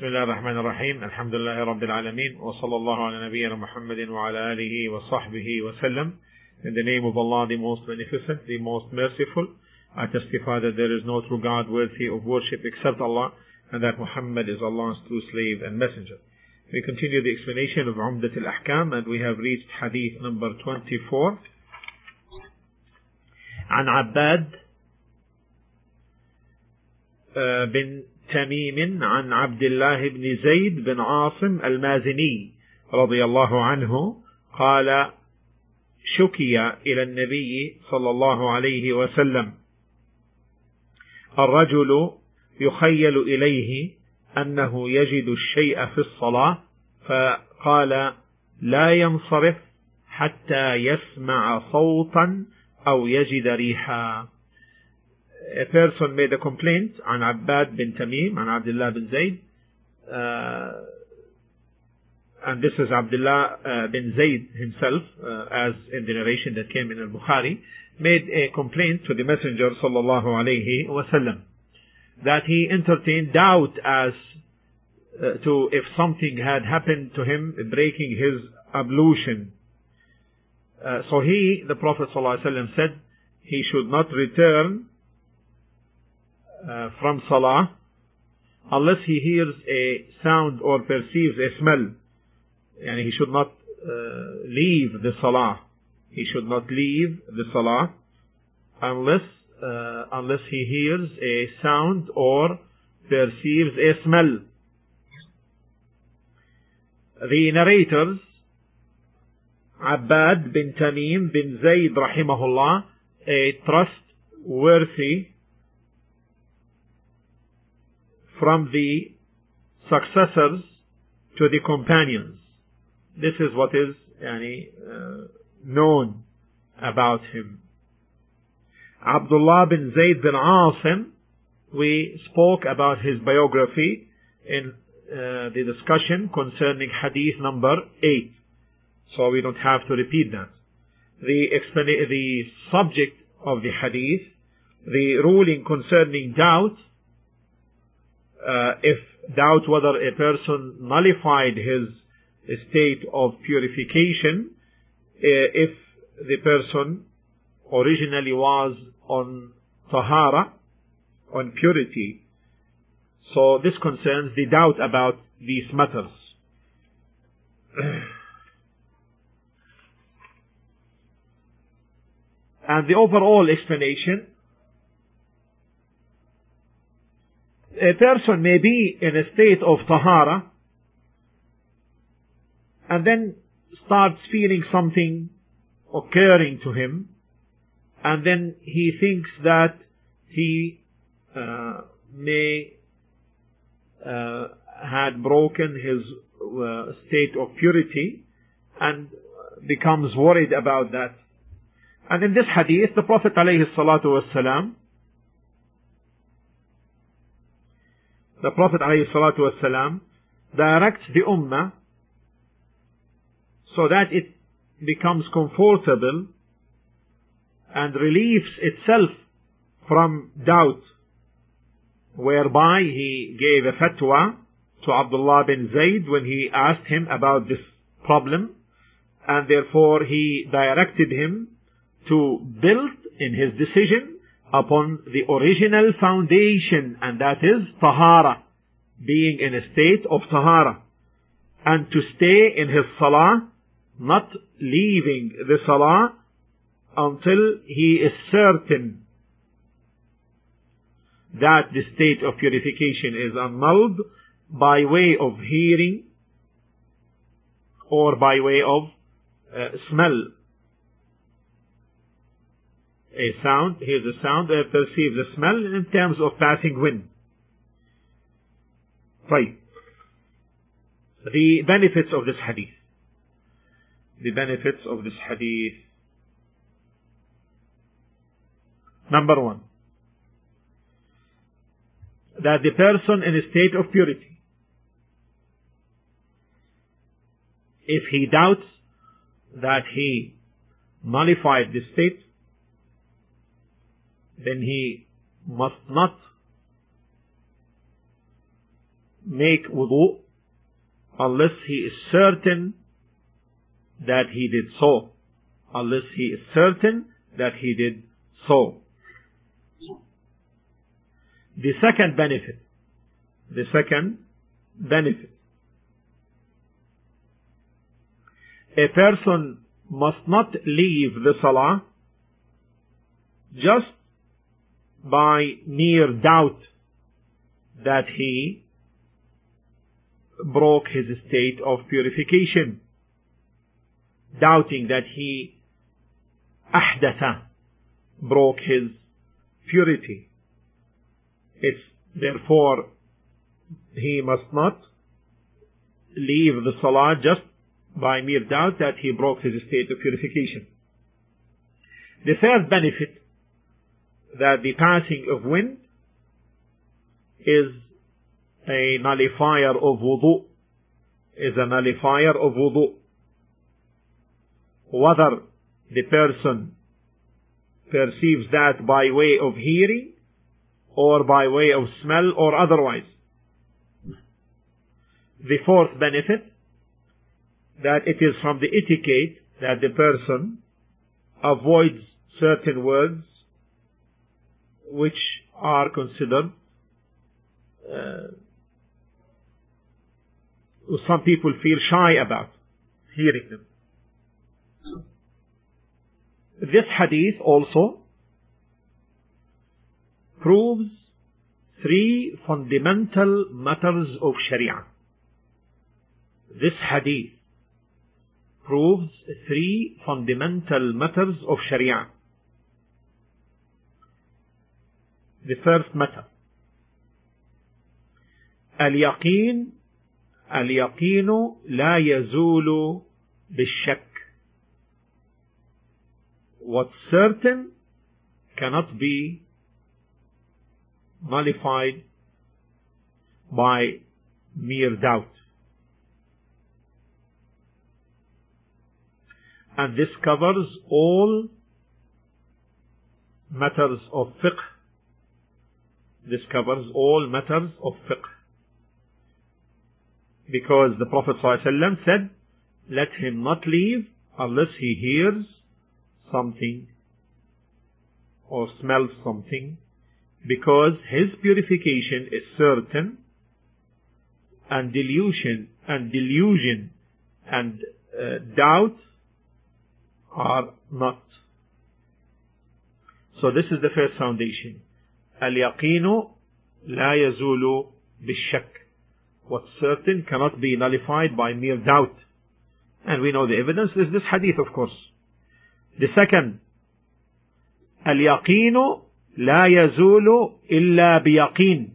بسم الله الرحمن الرحيم الحمد لله رب العالمين وصلى الله على نبينا محمد وعلى آله وصحبه وسلم In the name of Allah, the most beneficent, the most merciful, I testify that there is no true God worthy of worship except Allah, and that Muhammad is Allah's true slave and messenger. We continue the explanation of Umdat al-Ahkam, and we have reached hadith number 24. عن عباد بن تميم عن عبد الله بن زيد بن عاصم المازني رضي الله عنه قال شكي إلى النبي صلى الله عليه وسلم الرجل يخيل إليه أنه يجد الشيء في الصلاة فقال لا ينصرف حتى يسمع صوتا أو يجد ريحا. a person made a complaint on Abbad bin Tamim, and Abdullah bin Zayd, uh, and this is Abdullah uh, bin Zayd himself, uh, as in the narration that came in al-Bukhari, made a complaint to the Messenger sallallahu alaihi wasallam that he entertained doubt as to if something had happened to him breaking his ablution. Uh, so he, the Prophet ﷺ said, he should not return uh, from salah unless he hears a sound or perceives a smell and he should not uh, leave the salah. He should not leave the salah unless uh, unless he hears a sound or perceives a smell. The narrators Abbad bin Tamim bin Zayd rahimahullah a trustworthy from the successors to the companions. This is what is yani, uh, known about him. Abdullah bin Zayd bin Asim, we spoke about his biography in uh, the discussion concerning hadith number 8. So we don't have to repeat that. The, the subject of the hadith, the ruling concerning doubt, if doubt whether a person nullified his state of purification, uh, if the person originally was on tahara, on purity. So this concerns the doubt about these matters. and the overall explanation a person may be in a state of tahara and then starts feeling something occurring to him and then he thinks that he uh, may uh, had broken his uh, state of purity and becomes worried about that. And in this hadith the prophet wasalam the Prophet ﷺ directs the Ummah so that it becomes comfortable and relieves itself from doubt whereby he gave a fatwa to Abdullah bin Zayd when he asked him about this problem and therefore he directed him to build in his decision upon the original foundation and that is tahara being in a state of tahara. And to stay in his salah not leaving the salah until he is certain that the state of purification is annulled by way of hearing or by way of uh, smell a sound, hears a sound, uh, perceives a smell in terms of passing wind. Right. The benefits of this hadith. The benefits of this hadith. Number one. That the person in a state of purity, if he doubts that he nullified the state, then he must not make wudu unless he is certain that he did so. Unless he is certain that he did so. The second benefit, the second benefit, a person must not leave the salah just by mere doubt that he broke his state of purification, doubting that he ahdatha broke his purity. It's therefore he must not leave the salah just by mere doubt that he broke his state of purification. The third benefit that the passing of wind is a nullifier of wudu, is a nullifier of wudu. Whether the person perceives that by way of hearing or by way of smell or otherwise. The fourth benefit, that it is from the etiquette that the person avoids certain words which are considered uh, some people feel shy about hearing them. This hadith also proves three fundamental matters of Sharia. This hadith proves three fundamental matters of Sharia. The first matter اليقين اليقين لا يزول بالشك what's certain cannot be nullified by mere doubt. And this covers all matters of fiqh. this covers all matters of fiqh. Because the Prophet ﷺ said, let him not leave unless he hears something or smells something because his purification is certain and delusion and delusion and uh, doubt are not. So this is the first foundation. اليقين لا يزول بالشك. What's certain cannot be nullified by mere doubt. And we know the evidence is this hadith of course. The second, اليقين لا يزول إلا بيقين.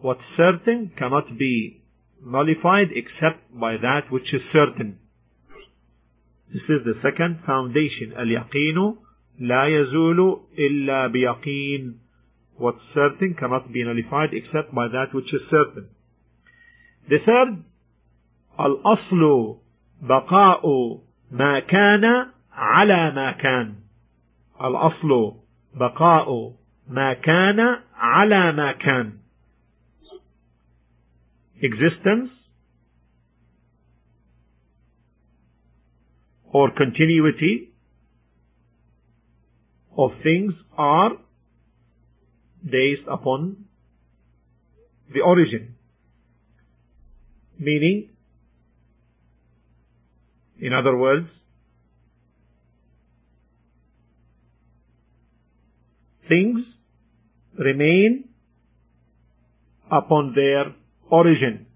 What's certain cannot be nullified except by that which is certain. This is the second foundation. اليقين لا يزول إلا بيقين. What's certain cannot be nullified except by that which is certain. The third, الأصل بقاء ما كان على ما كان الأصل بقاء ما كان على ما كان existence or continuity of things are based upon the origin meaning in other words things remain upon their origin.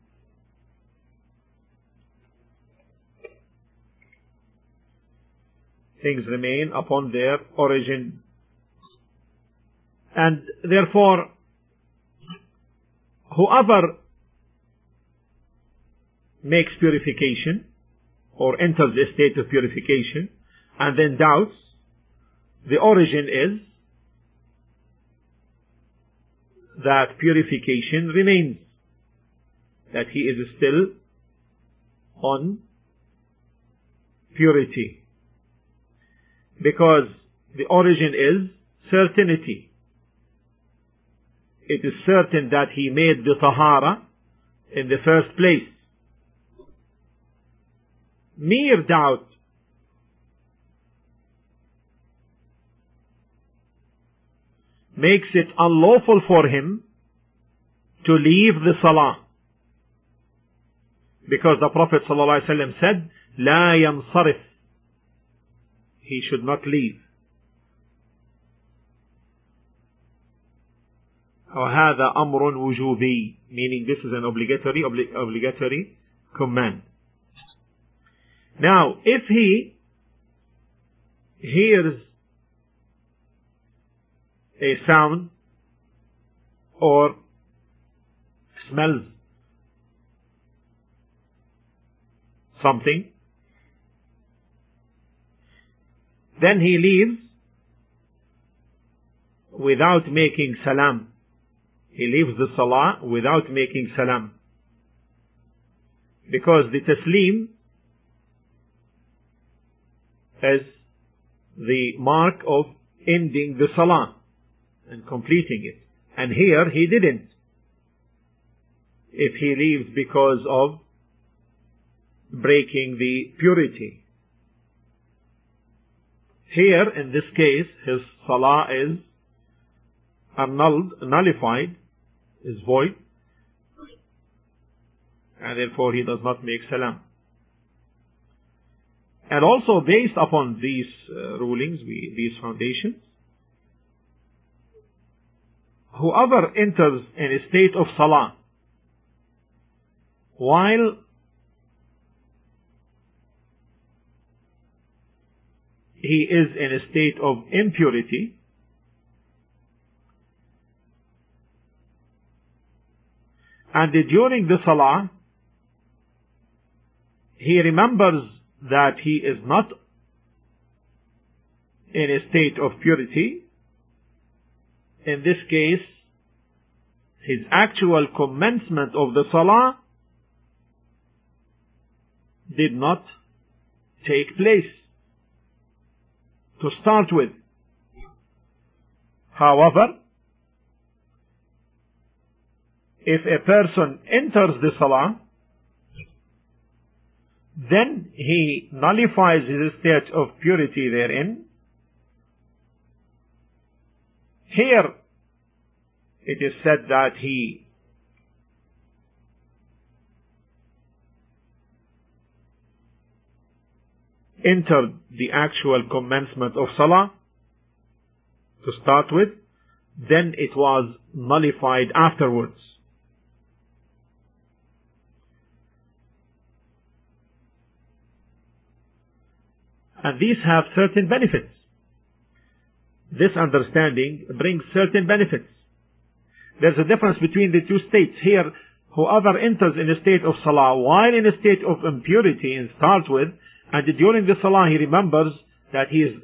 Things remain upon their origin. And therefore, whoever makes purification or enters the state of purification and then doubts, the origin is that purification remains, that he is still on purity. Because the origin is certainty It is certain that he made the tahara in the first place. Mere doubt makes it unlawful for him to leave the salah. Because the Prophet ﷺ said, لا ينصرف. He should not leave. وهذا أمر وجوبي meaning this is an obligatory obligatory command now if he hears a sound or smells something then he leaves without making salam he leaves the salah without making salam. Because the taslim is the mark of ending the salah and completing it. And here he didn't. If he leaves because of breaking the purity. Here, in this case, his salah is annulled, nullified is void and therefore he does not make salam. And also based upon these uh, rulings, we, these foundations, whoever enters in a state of salah while he is in a state of impurity, And during the salah, he remembers that he is not in a state of purity. In this case, his actual commencement of the salah did not take place to start with. However, if a person enters the salah, then he nullifies his state of purity therein. Here, it is said that he entered the actual commencement of Salah to start with, then it was nullified afterwards. And these have certain benefits. This understanding brings certain benefits. There's a difference between the two states. Here, whoever enters in a state of salah while in a state of impurity and starts with, and during the salah he remembers that he is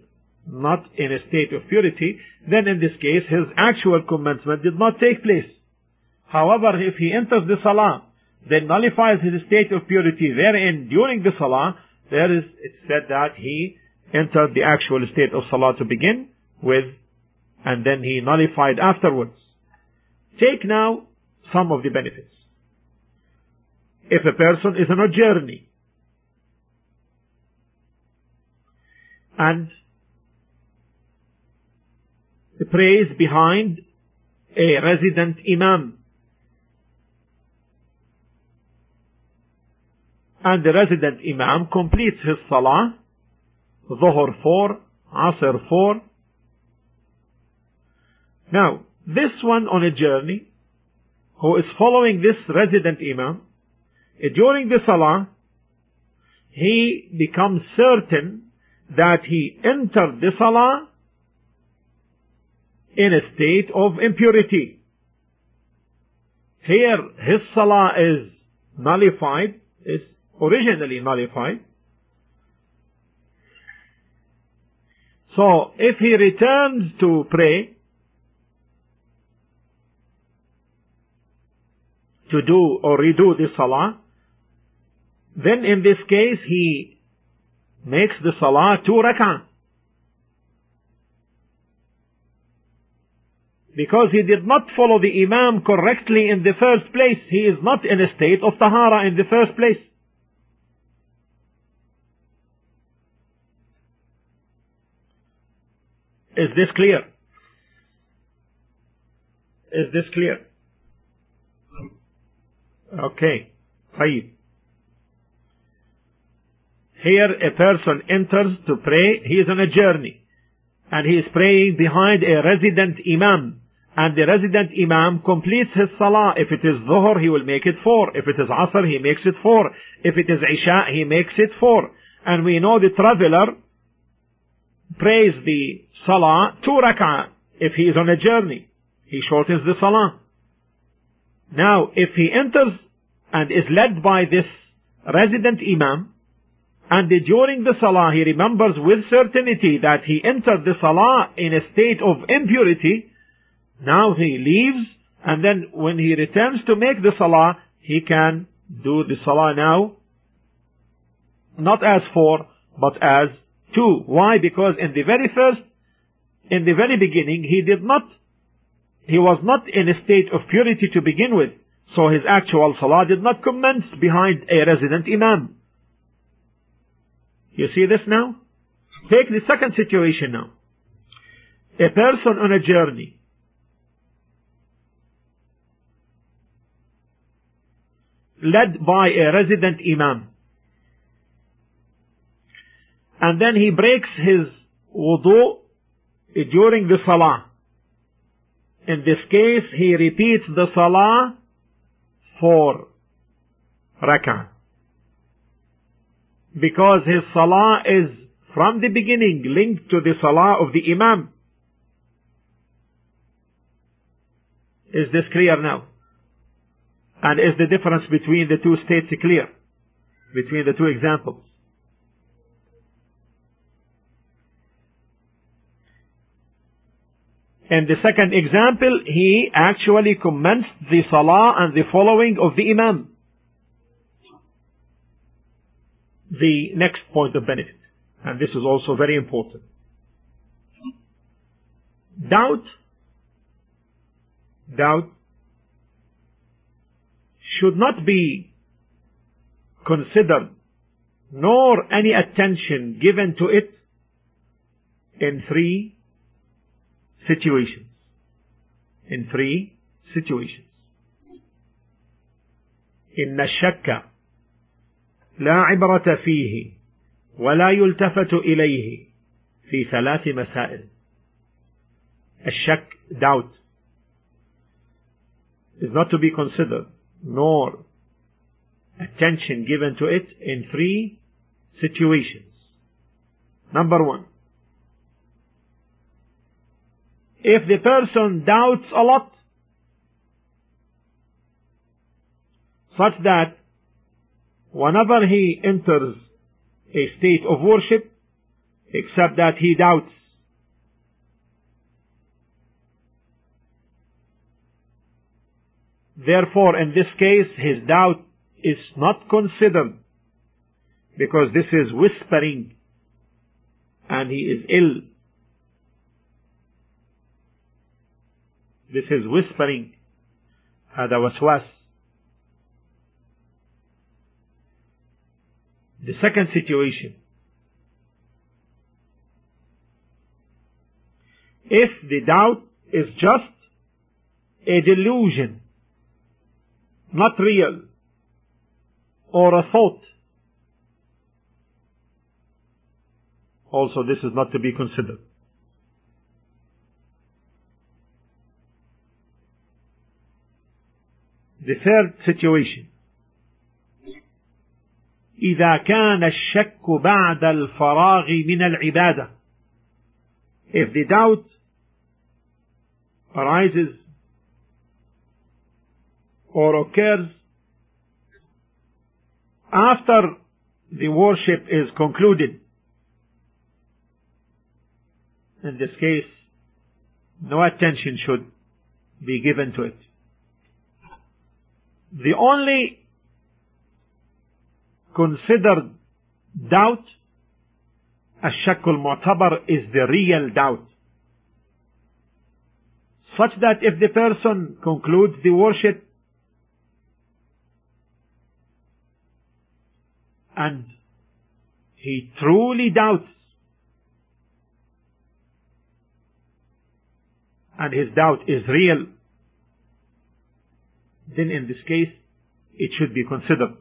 not in a state of purity, then in this case his actual commencement did not take place. However, if he enters the salah, then nullifies his state of purity therein during the salah, there is, it said that he entered the actual state of salah to begin with, and then he nullified afterwards. Take now some of the benefits. If a person is on a journey, and prays behind a resident imam and the resident imam completes his salah, Dhuhr 4, Asr 4. Now, this one on a journey, who is following this resident imam, eh, during the salah, he becomes certain that he entered the salah in a state of impurity. Here, his salah is nullified, is originally nullified. So if he returns to pray, to do or redo the salah, then in this case he makes the salah two rak'ah. because he did not follow the Imam correctly in the first place. He is not in a state of Tahara in the first place. Is this clear? Is this clear? Okay. طيب. Here a person enters to pray. He is on a journey. And he is praying behind a resident imam. And the resident imam completes his salah. If it is dhuhr, he will make it four. If it is asr, he makes it four. If it is isha, he makes it four. And we know the traveler prays the salah two rak'ah if he is on a journey. He shortens the salah. Now, if he enters and is led by this resident imam, and during the salah he remembers with certainty that he entered the salah in a state of impurity, now he leaves, and then when he returns to make the salah, he can do the salah now, not as four, but as two. Why? Because in the very first, in the very beginning, he did not, he was not in a state of purity to begin with. So his actual salah did not commence behind a resident imam. You see this now? Take the second situation now. A person on a journey. Led by a resident imam. And then he breaks his wudu during the salah. In this case, he repeats the salah four rak'ah because his salah is from the beginning linked to the salah of the imam. Is this clear now? And is the difference between the two states clear? Between the two examples? In the second example, he actually commenced the salah and the following of the imam. the next point of benefit. And this is also very important. Doubt, doubt should not be considered nor any attention given to it in three situations. In three situations. إن الشك لا عبرة فيه ولا يلتفت إليه في ثلاث مسائل الشك doubt is not to be considered nor attention given to it in three situations. Number one, if the person doubts a lot, such that whenever he enters a state of worship, except that he doubts. Therefore, in this case, his doubt is not considered because this is whispering and he is ill. This is whispering. هذا وسواس The second situation. If the doubt is just a delusion, not real, or a thought, also this is not to be considered. The third situation. إذا كان الشك بعد الفراغ من العبادة if the doubt arises or occurs after the worship is concluded in this case no attention should be given to it the only considered doubt الشك المعتبر is the real doubt such that if the person concludes the worship and he truly doubts and his doubt is real then in this case it should be considered